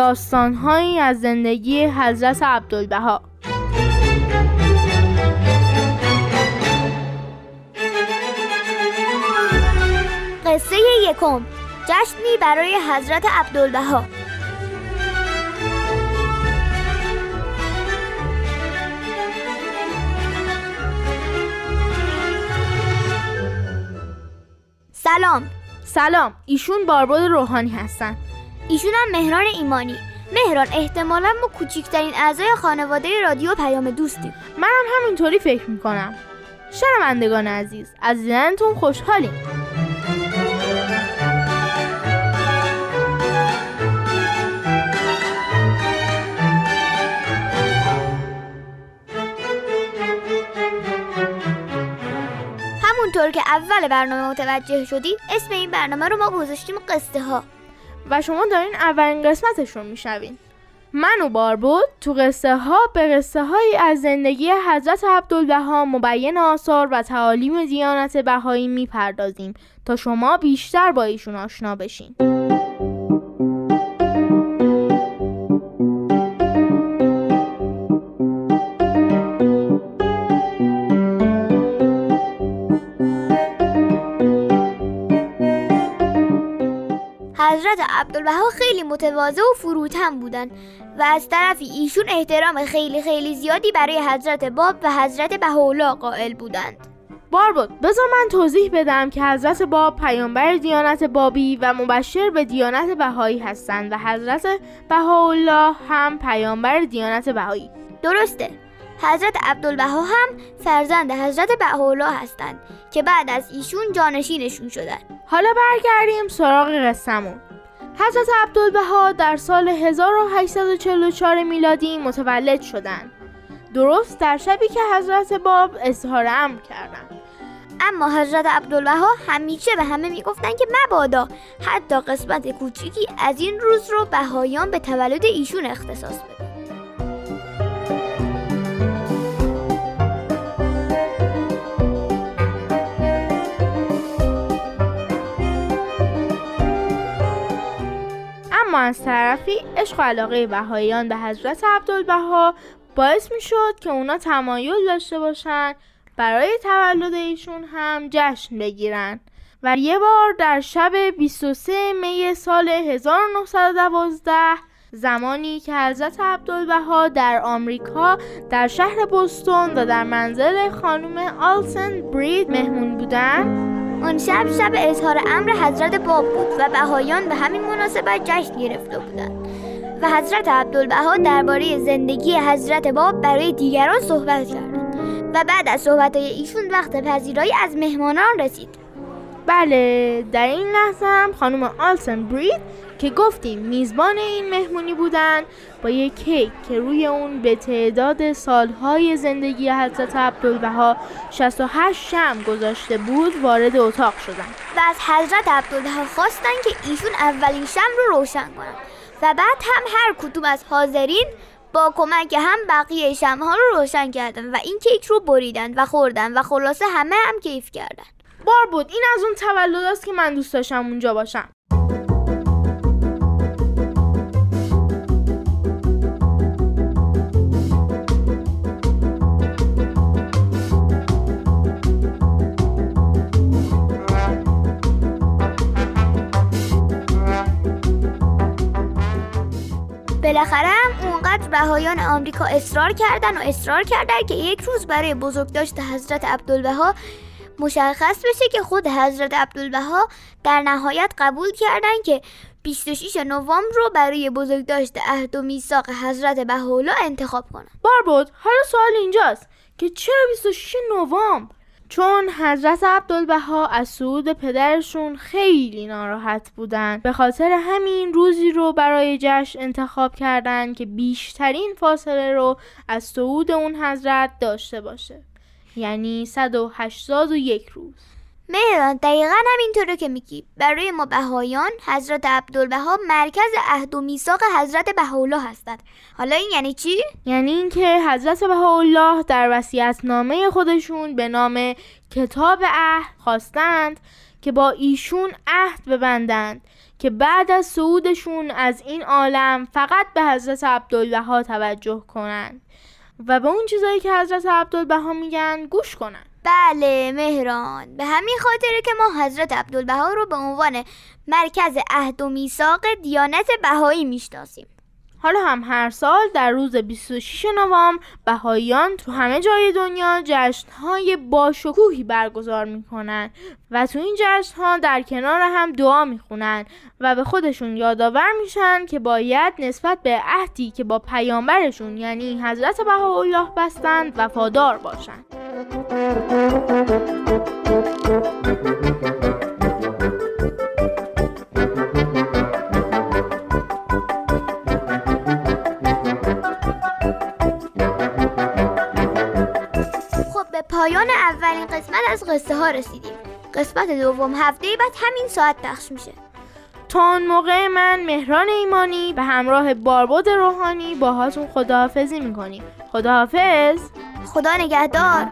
داستانهایی از زندگی حضرت عبدالبها. قصه یکم جشنی برای حضرت عبدالبها. سلام. سلام ایشون باربود روحانی هستن. ایشون هم مهران ایمانی. مهران احتمالا ما کوچکترین اعضای خانواده رادیو پیام دوستیم. منم همینطوری فکر می‌کنم. شنوندگان عزیز از دیدنتون خوشحالیم. همونطور که اول برنامه متوجه شدید اسم این برنامه رو ما گذاشتیم قصه ها و شما دارین اولین قسمتش رو میشنوین. من و باربود تو قصه ها به قصه هایی از زندگی حضرت عبدالبها مبین آثار و تعالیم دیانت بهایی می‌پردازیم تا شما بیشتر با ایشون آشنا بشین. حضرت عبدالبها خیلی متواضع و فروتن بودن و از طرفی ایشون احترام خیلی خیلی زیادی برای حضرت باب و حضرت بهاءالله قائل بودند. باربود بذار من توضیح بدم که حضرت باب پیامبر دیانت بابی و مبشر به دیانت بهایی هستند و حضرت بهاءالله هم پیامبر دیانت بهایی. درسته. حضرت عبدالبها هم فرزند حضرت بهاءالله هستند که بعد از ایشون جانشینشون شدن. حالا برگردیم سراغ قصهمون. حضرت عبدالبها در سال 1844 میلادی متولد شدند. درست در شبی که حضرت باب اظهار امر کردند. اما حضرت عبدالبها همیشه به همه می‌گفتن که مبادا حتی قسمت کوچیکی از این روز رو بهایان به تولد ایشون اختصاص بدن. اما از طرفی عشق و علاقه بهاییان به حضرت عبدالبها باعث می شد که اونا تمایل داشته باشن برای تولد ایشون هم جشن بگیرن. و یه بار در شب 23 می سال 1912 زمانی که حضرت عبدالبها در آمریکا در شهر بوستون و در منزل خانم آلسن برید مهمون بودن آن شب شب اظهار امر حضرت باب بود و بهایان به همین مناسبت جشن گرفته بودند. و حضرت عبدالبها درباره زندگی حضرت باب برای دیگران صحبت کردند و بعد از صحبت ایشون وقت پذیرایی از مهمانان رسید. بله در این لحظه هم خانم آلسن برید که گفتیم میزبان این مهمونی بودن با یک کیک که روی اون به تعداد سالهای زندگی حضرت عبدالبها 68 شم گذاشته بود وارد اتاق شدن. و از حضرت عبدالبها خواستن که ایشون اولین شم رو روشن کنن. و بعد هم هر کدوم از حاضرین با کمک هم بقیه شمها رو روشن کردن و این کیک رو بریدن و خوردن و خلاصه همه هم کیف کردن. بار بود این از اون تولد است که من دوست داشتم اونجا باشم. بالاخره هم اونقدر بهایان آمریکا اصرار کردن و اصرار کردن که یک روز برای بزرگداشت حضرت عبدالبها مشخص بشه که خود حضرت عبدالبها در نهایت قبول کردن که 26 نوامبر رو برای بزرگداشت عهد و میثاق حضرت بهاءالله انتخاب کنن. باربود حالا سوال اینجاست که چرا 26 نوامبر؟ چون حضرت عبدالبها از صعود پدرشون خیلی ناراحت بودن. به خاطر همین روزی رو برای جشن انتخاب کردن که بیشترین فاصله رو از صعود اون حضرت داشته باشه. یعنی 181 روز. مهران دقیقا همینطوره که میگی. برای ما بهایان حضرت عبدالبها مرکز عهد و میثاق حضرت بهاءالله هستند. حالا این یعنی چی؟ یعنی اینکه حضرت بهاءالله در نامه خودشون به نام کتاب عهد خواستند که با ایشون عهد ببندند که بعد از صعودشون از این عالم فقط به حضرت عبدالبها توجه کنند. و به اون چیزایی که حضرت عبدالبها میگن گوش کنند. بله مهران. به همین خاطره که ما حضرت عبدالبها رو به عنوان مرکز عهد و میثاق دیانت بهایی می‌شناسیم. حالا هم هر سال در روز 26 نوامبر بهاییان تو همه جای دنیا جشنهای باشکوهی برگزار می‌کنن و تو این جشنها در کنار هم دعا می‌خونن و به خودشون یادآور میشن که باید نسبت به عهدی که با پیامبرشون یعنی حضرت بهاءالله بستند وفادار باشند پایان اولین قسمت از قصه ها رسیدیم. قسمت دوم هفته بعد همین ساعت پخش میشه. تا اون موقع من مهران ایمانی به همراه باربود روحانی باهاتون خداحافظی می‌کنیم. خداحافظ. خدا نگهدار.